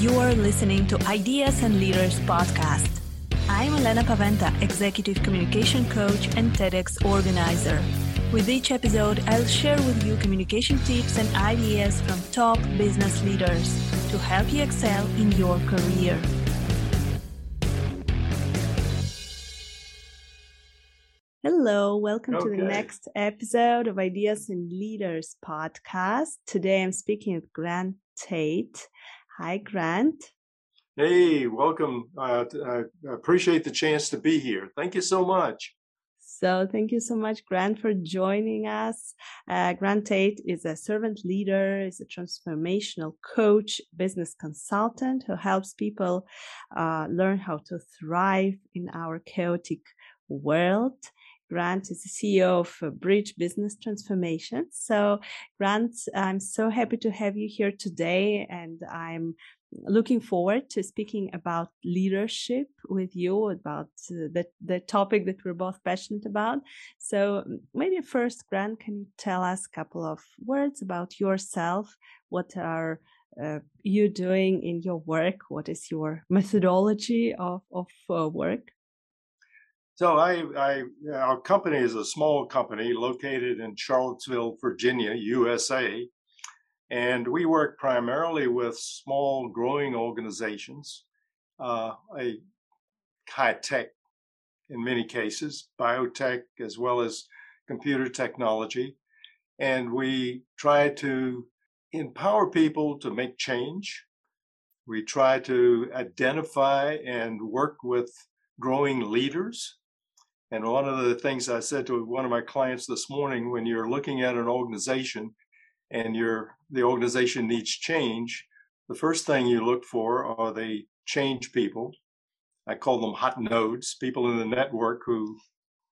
You are listening to Ideas and Leaders podcast. I'm Elena Paventa, Executive Communication Coach and TEDx organizer. With each episode, I'll share with you communication tips and ideas from top business leaders to help you excel in your career. Hello, welcome okay. to the next episode of Ideas and Leaders podcast. Today I'm speaking with Grant Tate. Hi, Grant. Hey, welcome. Uh, I appreciate the chance to be here. Thank you so much. So, thank you so much, Grant, for joining us. Uh, Grant Tate is a servant leader, is a transformational coach, business consultant who helps people uh, learn how to thrive in our chaotic world. Grant is the CEO of Bridge Business Transformation. So, Grant, I'm so happy to have you here today, and I'm looking forward to speaking about leadership with you about uh, the the topic that we're both passionate about. So, maybe first, Grant, can you tell us a couple of words about yourself? What are uh, you doing in your work? What is your methodology of of uh, work? So I, I, our company is a small company located in Charlottesville, Virginia, USA, and we work primarily with small, growing organizations, uh, a high tech in many cases, biotech as well as computer technology, and we try to empower people to make change. We try to identify and work with growing leaders and one of the things I said to one of my clients this morning, when you're looking at an organization and you're, the organization needs change, the first thing you look for are the change people. I call them hot nodes, people in the network who,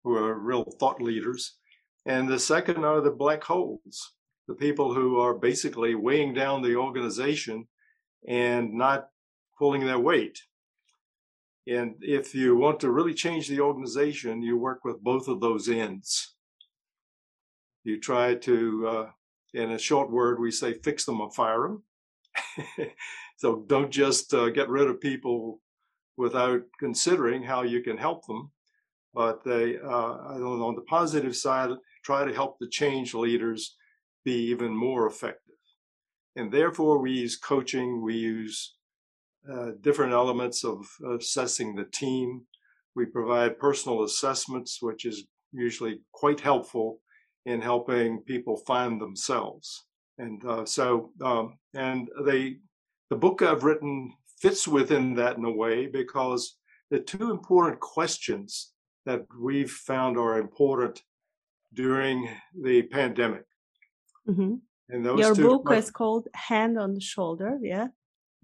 who are real thought leaders. And the second are the black holes, the people who are basically weighing down the organization and not pulling their weight. And if you want to really change the organization, you work with both of those ends. You try to, uh, in a short word, we say fix them or fire them. so don't just uh, get rid of people without considering how you can help them. But they, uh, on the positive side, try to help the change leaders be even more effective. And therefore, we use coaching, we use uh, different elements of assessing the team. We provide personal assessments, which is usually quite helpful in helping people find themselves. And uh, so, um, and they, the book I've written fits within that in a way because the two important questions that we've found are important during the pandemic. Mm-hmm. And those Your book is called Hand on the Shoulder, yeah?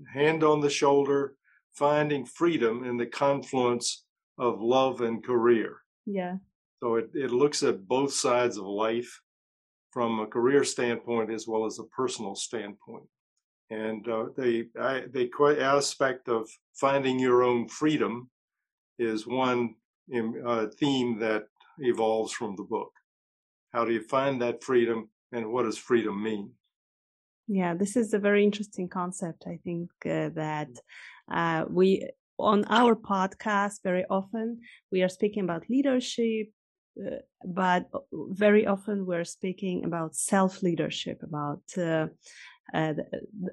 Hand on the shoulder, finding freedom in the confluence of love and career. Yeah. So it, it looks at both sides of life from a career standpoint as well as a personal standpoint. And uh, the I, the aspect of finding your own freedom is one uh, theme that evolves from the book. How do you find that freedom, and what does freedom mean? Yeah, this is a very interesting concept. I think uh, that uh, we, on our podcast, very often we are speaking about leadership, uh, but very often we're speaking about self leadership, about uh, uh, the,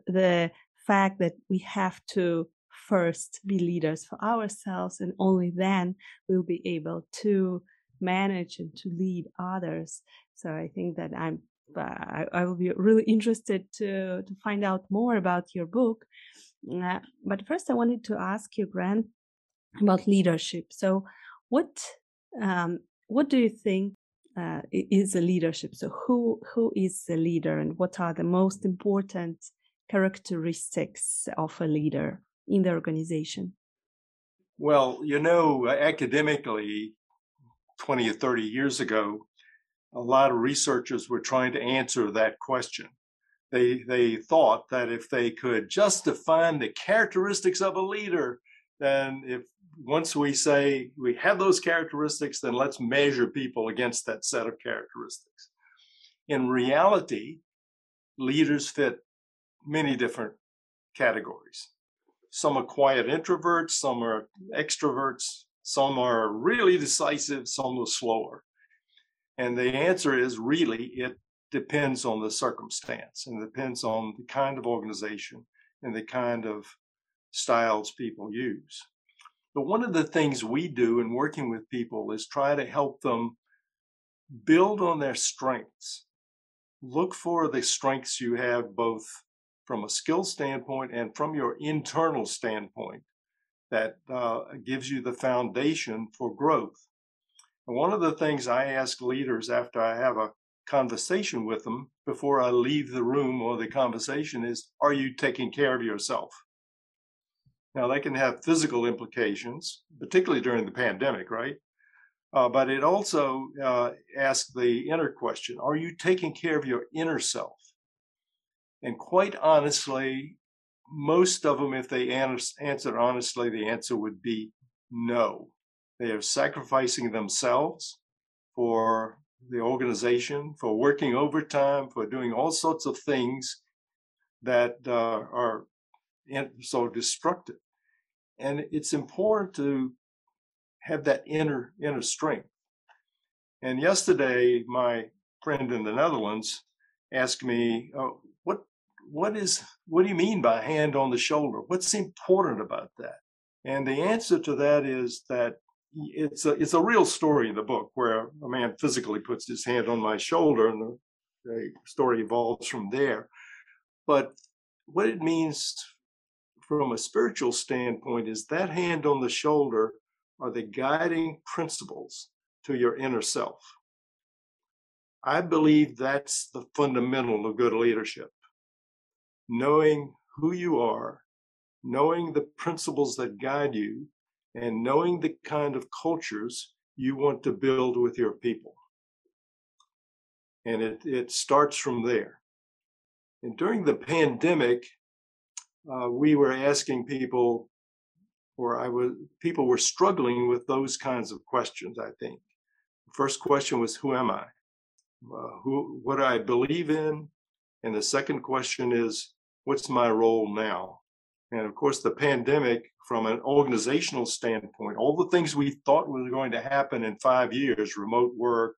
the fact that we have to first be leaders for ourselves, and only then we'll be able to manage and to lead others. So I think that I'm I, I, will be really interested to to find out more about your book. Uh, but first, I wanted to ask you, Grant, about leadership. So, what um, what do you think uh, is a leadership? So, who who is a leader, and what are the most important characteristics of a leader in the organization? Well, you know, academically, 20 or 30 years ago, a lot of researchers were trying to answer that question. They, they thought that if they could just define the characteristics of a leader, then if once we say we have those characteristics, then let's measure people against that set of characteristics. In reality, leaders fit many different categories. some are quiet introverts, some are extroverts, some are really decisive, some are slower. And the answer is really it depends on the circumstance and depends on the kind of organization and the kind of styles people use. But one of the things we do in working with people is try to help them build on their strengths. Look for the strengths you have both from a skill standpoint and from your internal standpoint that uh, gives you the foundation for growth. One of the things I ask leaders after I have a conversation with them before I leave the room or the conversation is Are you taking care of yourself? Now, they can have physical implications, particularly during the pandemic, right? Uh, but it also uh, asks the inner question Are you taking care of your inner self? And quite honestly, most of them, if they answer honestly, the answer would be no. They are sacrificing themselves for the organization, for working overtime, for doing all sorts of things that uh, are so destructive. And it's important to have that inner inner strength. And yesterday, my friend in the Netherlands asked me, oh, "What what is what do you mean by hand on the shoulder? What's important about that?" And the answer to that is that it's a it's a real story in the book where a man physically puts his hand on my shoulder, and the, the story evolves from there. But what it means from a spiritual standpoint is that hand on the shoulder are the guiding principles to your inner self. I believe that's the fundamental of good leadership. Knowing who you are, knowing the principles that guide you, and knowing the kind of cultures you want to build with your people. And it, it starts from there. And during the pandemic, uh, we were asking people, or I was, people were struggling with those kinds of questions, I think. The first question was, Who am I? Uh, who, what do I believe in? And the second question is, What's my role now? And of course, the pandemic, from an organizational standpoint, all the things we thought were going to happen in five years remote work,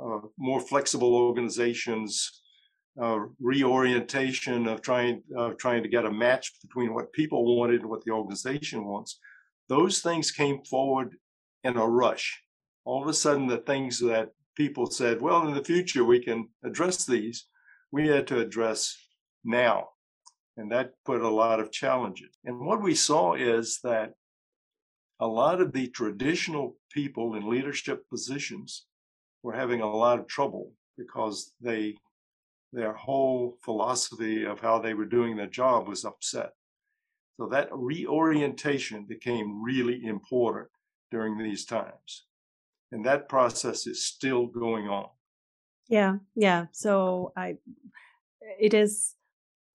uh, more flexible organizations, uh, reorientation of trying uh, trying to get a match between what people wanted and what the organization wants. Those things came forward in a rush. All of a sudden, the things that people said, "Well, in the future we can address these," we had to address now, and that put a lot of challenges. And what we saw is that a lot of the traditional people in leadership positions were having a lot of trouble because they their whole philosophy of how they were doing their job was upset. So that reorientation became really important during these times. And that process is still going on. Yeah, yeah. So I, it is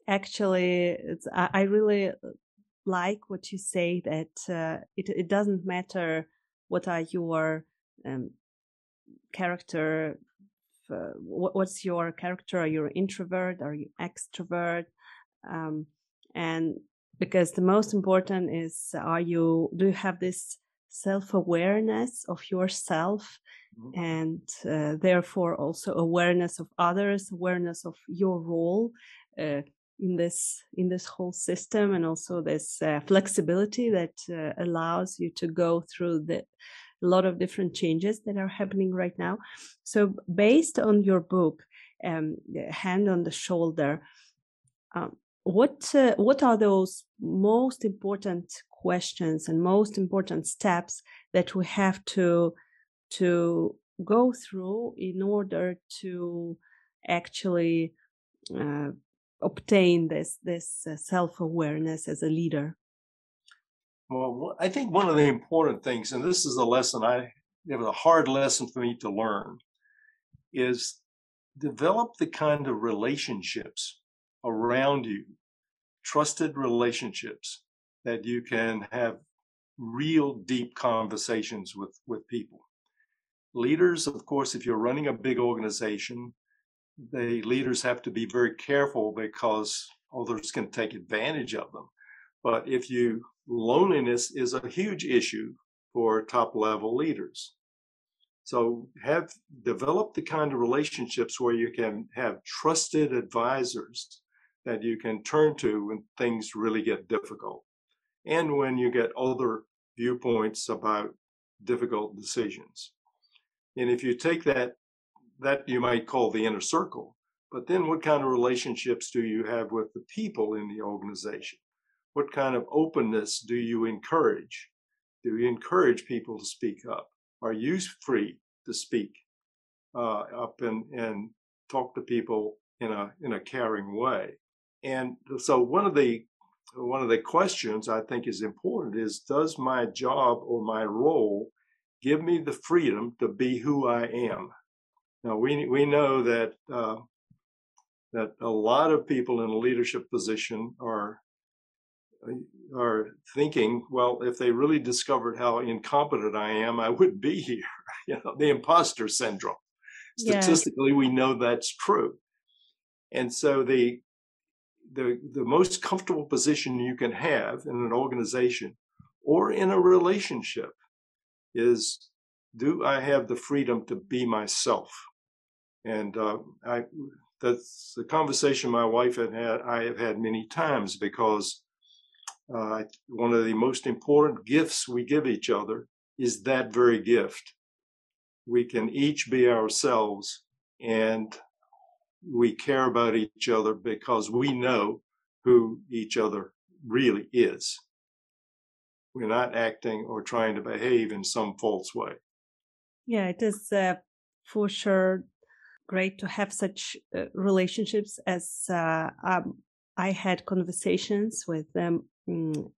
actually, it's, I, I really like what you say that uh, it, it doesn't matter what are your um, character uh, what, what's your character? Are you an introvert? Are you extrovert? Um, and because the most important is are you do you have this self-awareness of yourself mm-hmm. and uh, therefore also awareness of others awareness of your role? Uh, in this in this whole system and also this uh, flexibility that uh, allows you to go through the a lot of different changes that are happening right now. So, based on your book, um, Hand on the Shoulder, um, what uh, what are those most important questions and most important steps that we have to to go through in order to actually uh, obtain this this uh, self awareness as a leader? Well, I think one of the important things, and this is a lesson I it was a hard lesson for me to learn, is develop the kind of relationships around you, trusted relationships that you can have real deep conversations with, with people. Leaders, of course, if you're running a big organization, the leaders have to be very careful because others can take advantage of them. But if you, loneliness is a huge issue for top level leaders. So have develop the kind of relationships where you can have trusted advisors that you can turn to when things really get difficult and when you get other viewpoints about difficult decisions. And if you take that, that you might call the inner circle, but then what kind of relationships do you have with the people in the organization? What kind of openness do you encourage? Do you encourage people to speak up? Are you free to speak uh, up and, and talk to people in a in a caring way? And so one of the one of the questions I think is important is does my job or my role give me the freedom to be who I am? Now we we know that uh, that a lot of people in a leadership position are are thinking, well, if they really discovered how incompetent I am, I wouldn't be here. you know, the imposter syndrome. Statistically, yes. we know that's true. And so the the the most comfortable position you can have in an organization or in a relationship is do I have the freedom to be myself? And uh, I that's the conversation my wife had had I have had many times because uh, one of the most important gifts we give each other is that very gift. We can each be ourselves and we care about each other because we know who each other really is. We're not acting or trying to behave in some false way. Yeah, it is uh, for sure great to have such uh, relationships as uh, um, I had conversations with um,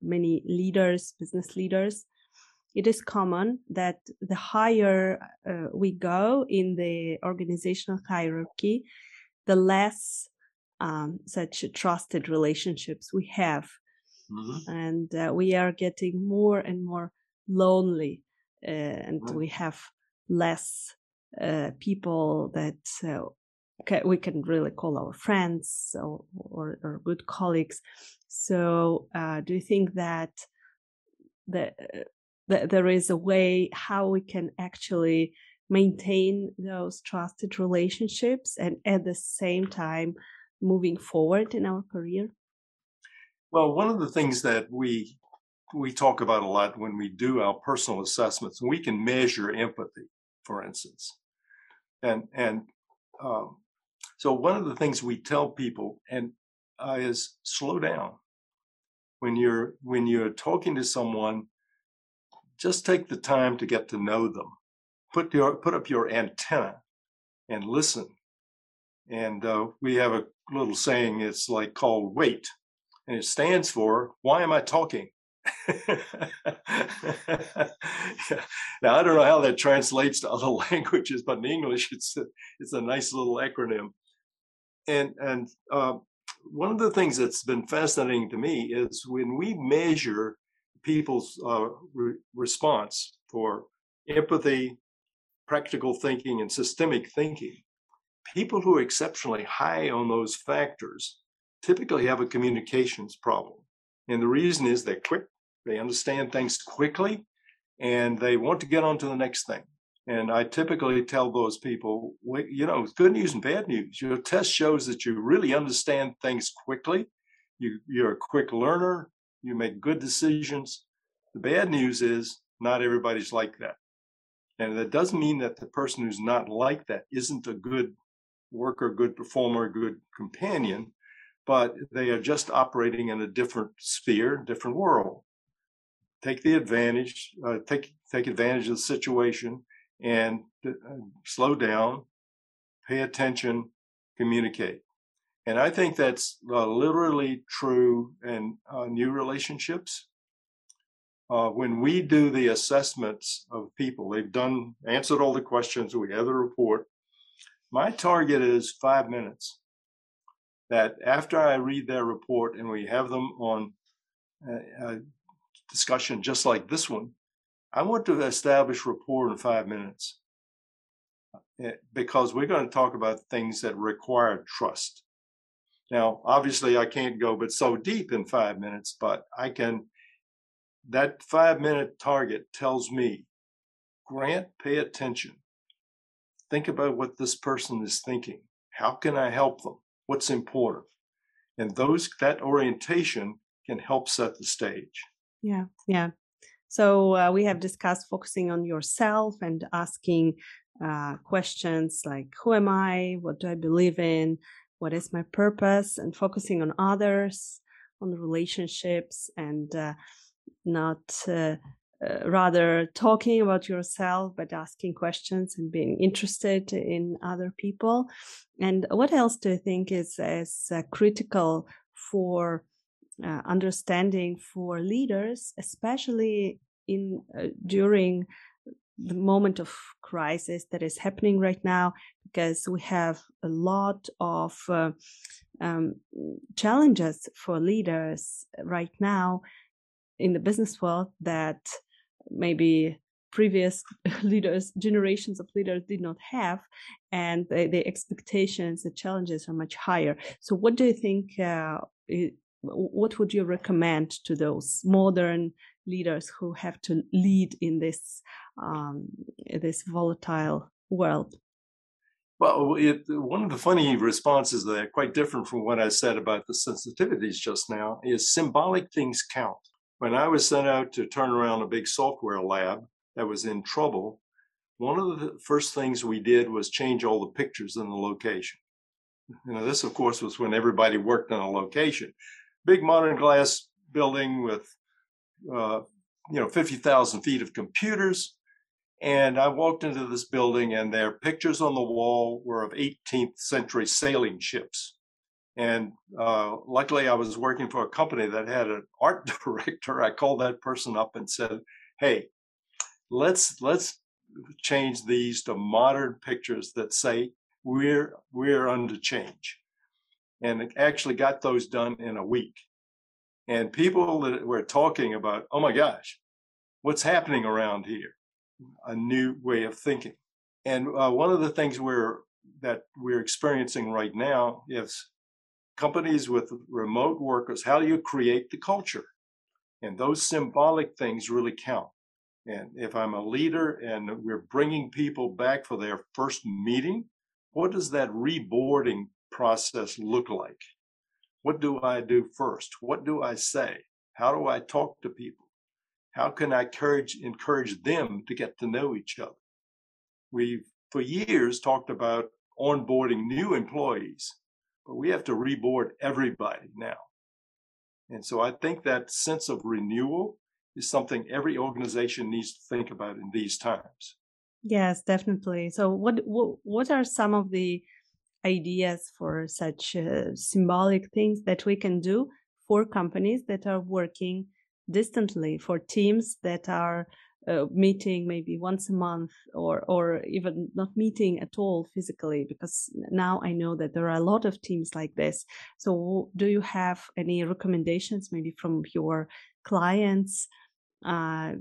many leaders, business leaders. It is common that the higher uh, we go in the organizational hierarchy, the less um, such trusted relationships we have. Mm-hmm. And uh, we are getting more and more lonely, uh, and right. we have less uh, people that uh, we can really call our friends or, or, or good colleagues. So, uh, do you think that the, that there is a way how we can actually maintain those trusted relationships and at the same time moving forward in our career? Well, one of the things that we we talk about a lot when we do our personal assessments, we can measure empathy, for instance, and and um, so one of the things we tell people and uh, is slow down when you're when you're talking to someone. Just take the time to get to know them put your put up your antenna and listen. And uh, we have a little saying. It's like called "wait," and it stands for "Why am I talking?" Now I don't know how that translates to other languages, but in English, it's a, it's a nice little acronym. And and uh, one of the things that's been fascinating to me is when we measure people's uh, re- response for empathy, practical thinking and systemic thinking, people who are exceptionally high on those factors typically have a communications problem. And the reason is they're quick, they understand things quickly, and they want to get on to the next thing. And I typically tell those people, you know, good news and bad news. Your test shows that you really understand things quickly. You, you're a quick learner. You make good decisions. The bad news is not everybody's like that. And that doesn't mean that the person who's not like that isn't a good worker, good performer, good companion, but they are just operating in a different sphere, different world. Take the advantage, uh, take take advantage of the situation, and uh, slow down, pay attention, communicate. And I think that's uh, literally true in uh, new relationships uh, when we do the assessments of people, they've done answered all the questions. We have the report. My target is five minutes. That after I read their report and we have them on a, a discussion just like this one, I want to establish rapport in five minutes eh, because we're going to talk about things that require trust. Now, obviously, I can't go but so deep in five minutes, but I can. That five minute target tells me, Grant, pay attention. Think about what this person is thinking. How can I help them? What's important? And those that orientation can help set the stage. Yeah, yeah. So uh, we have discussed focusing on yourself and asking uh, questions like, "Who am I? What do I believe in? What is my purpose?" And focusing on others, on relationships, and uh, not uh, uh, rather talking about yourself, but asking questions and being interested in other people. And what else do you think is is uh, critical for uh, understanding for leaders, especially in uh, during the moment of crisis that is happening right now, because we have a lot of uh, um, challenges for leaders right now in the business world that maybe previous leaders generations of leaders did not have and the, the expectations the challenges are much higher. So what do you think uh, what would you recommend to those modern leaders who have to lead in this um, this volatile world well, it, one of the funny responses that are quite different from what I said about the sensitivities just now is symbolic things count. When I was sent out to turn around a big software lab that was in trouble, one of the first things we did was change all the pictures in the location. You know, this, of course, was when everybody worked on a location. Big modern glass building with, uh, you know, 50,000 feet of computers. And I walked into this building, and their pictures on the wall were of 18th century sailing ships. And uh, luckily, I was working for a company that had an art director. I called that person up and said, "Hey, let's let's change these to modern pictures that say we're we're under change." And actually got those done in a week. And people that were talking about, "Oh my gosh, what's happening around here?" A new way of thinking. And uh, one of the things we're that we're experiencing right now is companies with remote workers, how do you create the culture? And those symbolic things really count. And if I'm a leader and we're bringing people back for their first meeting, what does that reboarding process look like? What do I do first? What do I say? How do I talk to people? How can I encourage, encourage them to get to know each other? We've for years talked about onboarding new employees but we have to reboard everybody now. And so I think that sense of renewal is something every organization needs to think about in these times. Yes, definitely. So what what, what are some of the ideas for such uh, symbolic things that we can do for companies that are working distantly for teams that are uh, meeting maybe once a month or or even not meeting at all physically because now i know that there are a lot of teams like this. So do you have any recommendations maybe from your clients uh,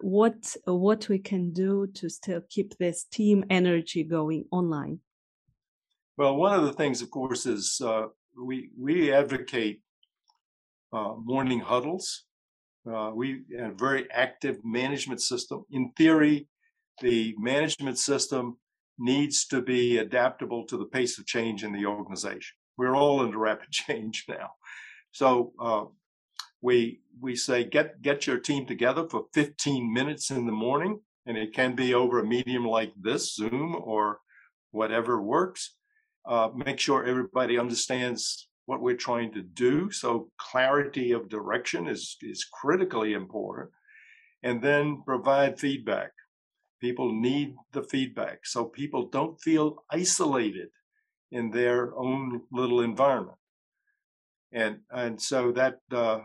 what what we can do to still keep this team energy going online well one of the things of course is uh, we we advocate uh, morning huddles uh, we have a very active management system. In theory, the management system needs to be adaptable to the pace of change in the organization. We're all under rapid change now. So uh, we we say get get your team together for 15 minutes in the morning, and it can be over a medium like this, Zoom or whatever works. Uh, make sure everybody understands what we're trying to do. So clarity of direction is, is critically important. And then provide feedback. People need the feedback. So people don't feel isolated in their own little environment. And, and so that, uh,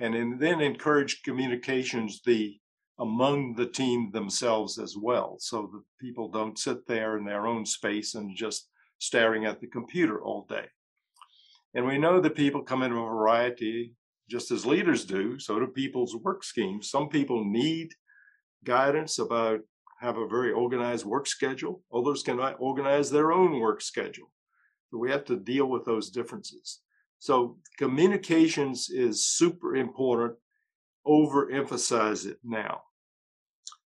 and in, then encourage communications the among the team themselves as well, so that people don't sit there in their own space and just staring at the computer all day. And we know that people come in a variety, just as leaders do, so do people's work schemes. Some people need guidance about have a very organized work schedule. Others can organize their own work schedule. We have to deal with those differences. So communications is super important. Overemphasize it now.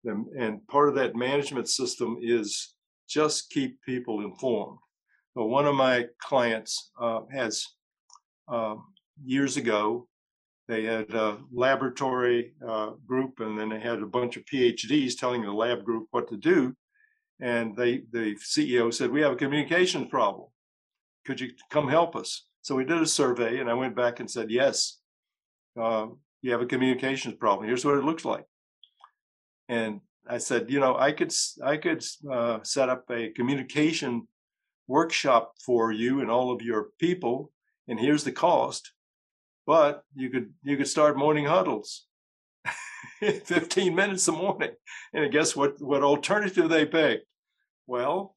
And part of that management system is just keep people informed. So one of my clients uh, has uh, years ago they had a laboratory uh, group and then they had a bunch of phds telling the lab group what to do. And they the ceo said we have a communications problem. Could you come help us? So we did a survey and i went back and said yes. Uh, you have a communications problem. Here's what it looks like. And i said you know i could i could uh, set up a communication workshop for you and all of your people and here's the cost but you could you could start morning huddles 15 minutes a morning. And guess what what alternative they picked? Well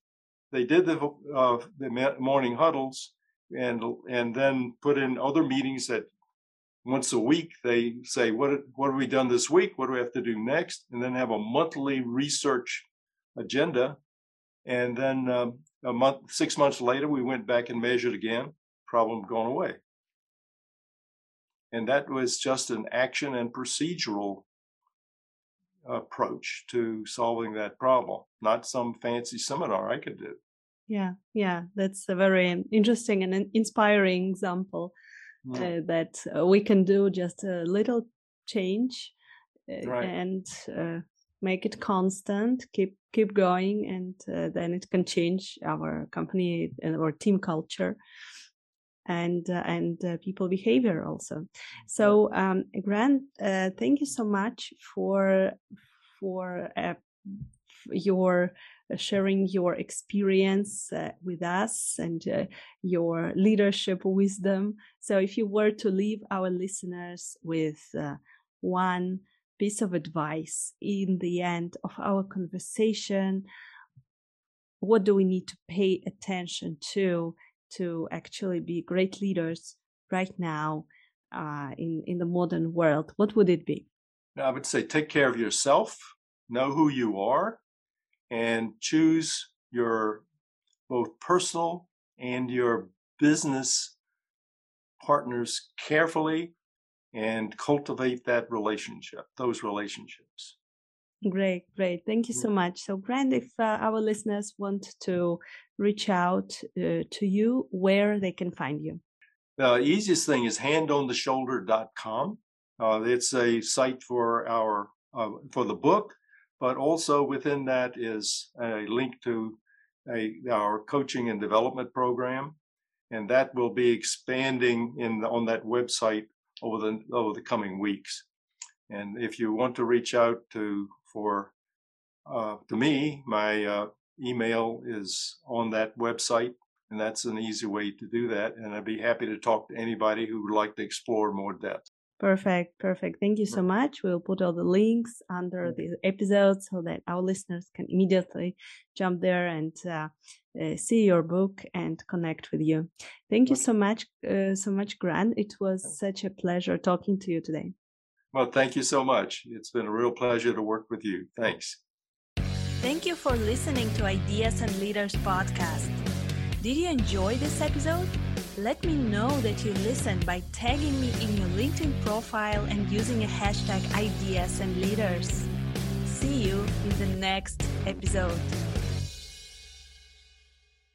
they did the uh, the morning huddles and and then put in other meetings that once a week they say what what have we done this week? What do we have to do next? And then have a monthly research agenda. And then um, a month six months later we went back and measured again problem gone away and that was just an action and procedural approach to solving that problem, not some fancy seminar I could do. Yeah, yeah, that's a very interesting and inspiring example yeah. uh, that uh, we can do just a little change uh, right. and uh, make it constant, keep keep going, and uh, then it can change our company and our team culture and uh, and uh, people behavior also. So um, grant uh, thank you so much for for uh, your uh, sharing your experience uh, with us and your leadership wisdom. So if you were to leave our listeners with one piece of advice in the end of our conversation. What do we need to pay attention to to actually be great leaders right now uh, in in the modern world, what would it be? I would say take care of yourself, know who you are, and choose your both personal and your business partners carefully and cultivate that relationship, those relationships. Great, great. Thank you so mm. much. So, Grant, if uh, our listeners want to reach out uh, to you, where they can find you? The easiest thing is handontheshoulder.com. Uh, it's a site for our uh, for the book, but also within that is a link to a, our coaching and development program, and that will be expanding in the, on that website over the over the coming weeks. And if you want to reach out to for uh, to me, my uh, email is on that website, and that's an easy way to do that. And I'd be happy to talk to anybody who would like to explore more depth. Perfect, perfect. Thank you so much. We'll put all the links under the episode so that our listeners can immediately jump there and uh, uh, see your book and connect with you. Thank you so much, uh, so much, Grant. It was such a pleasure talking to you today. Well, thank you so much. It's been a real pleasure to work with you. Thanks. Thank you for listening to Ideas and Leaders podcast. Did you enjoy this episode? Let me know that you listened by tagging me in your LinkedIn profile and using a hashtag Ideas and Leaders. See you in the next episode.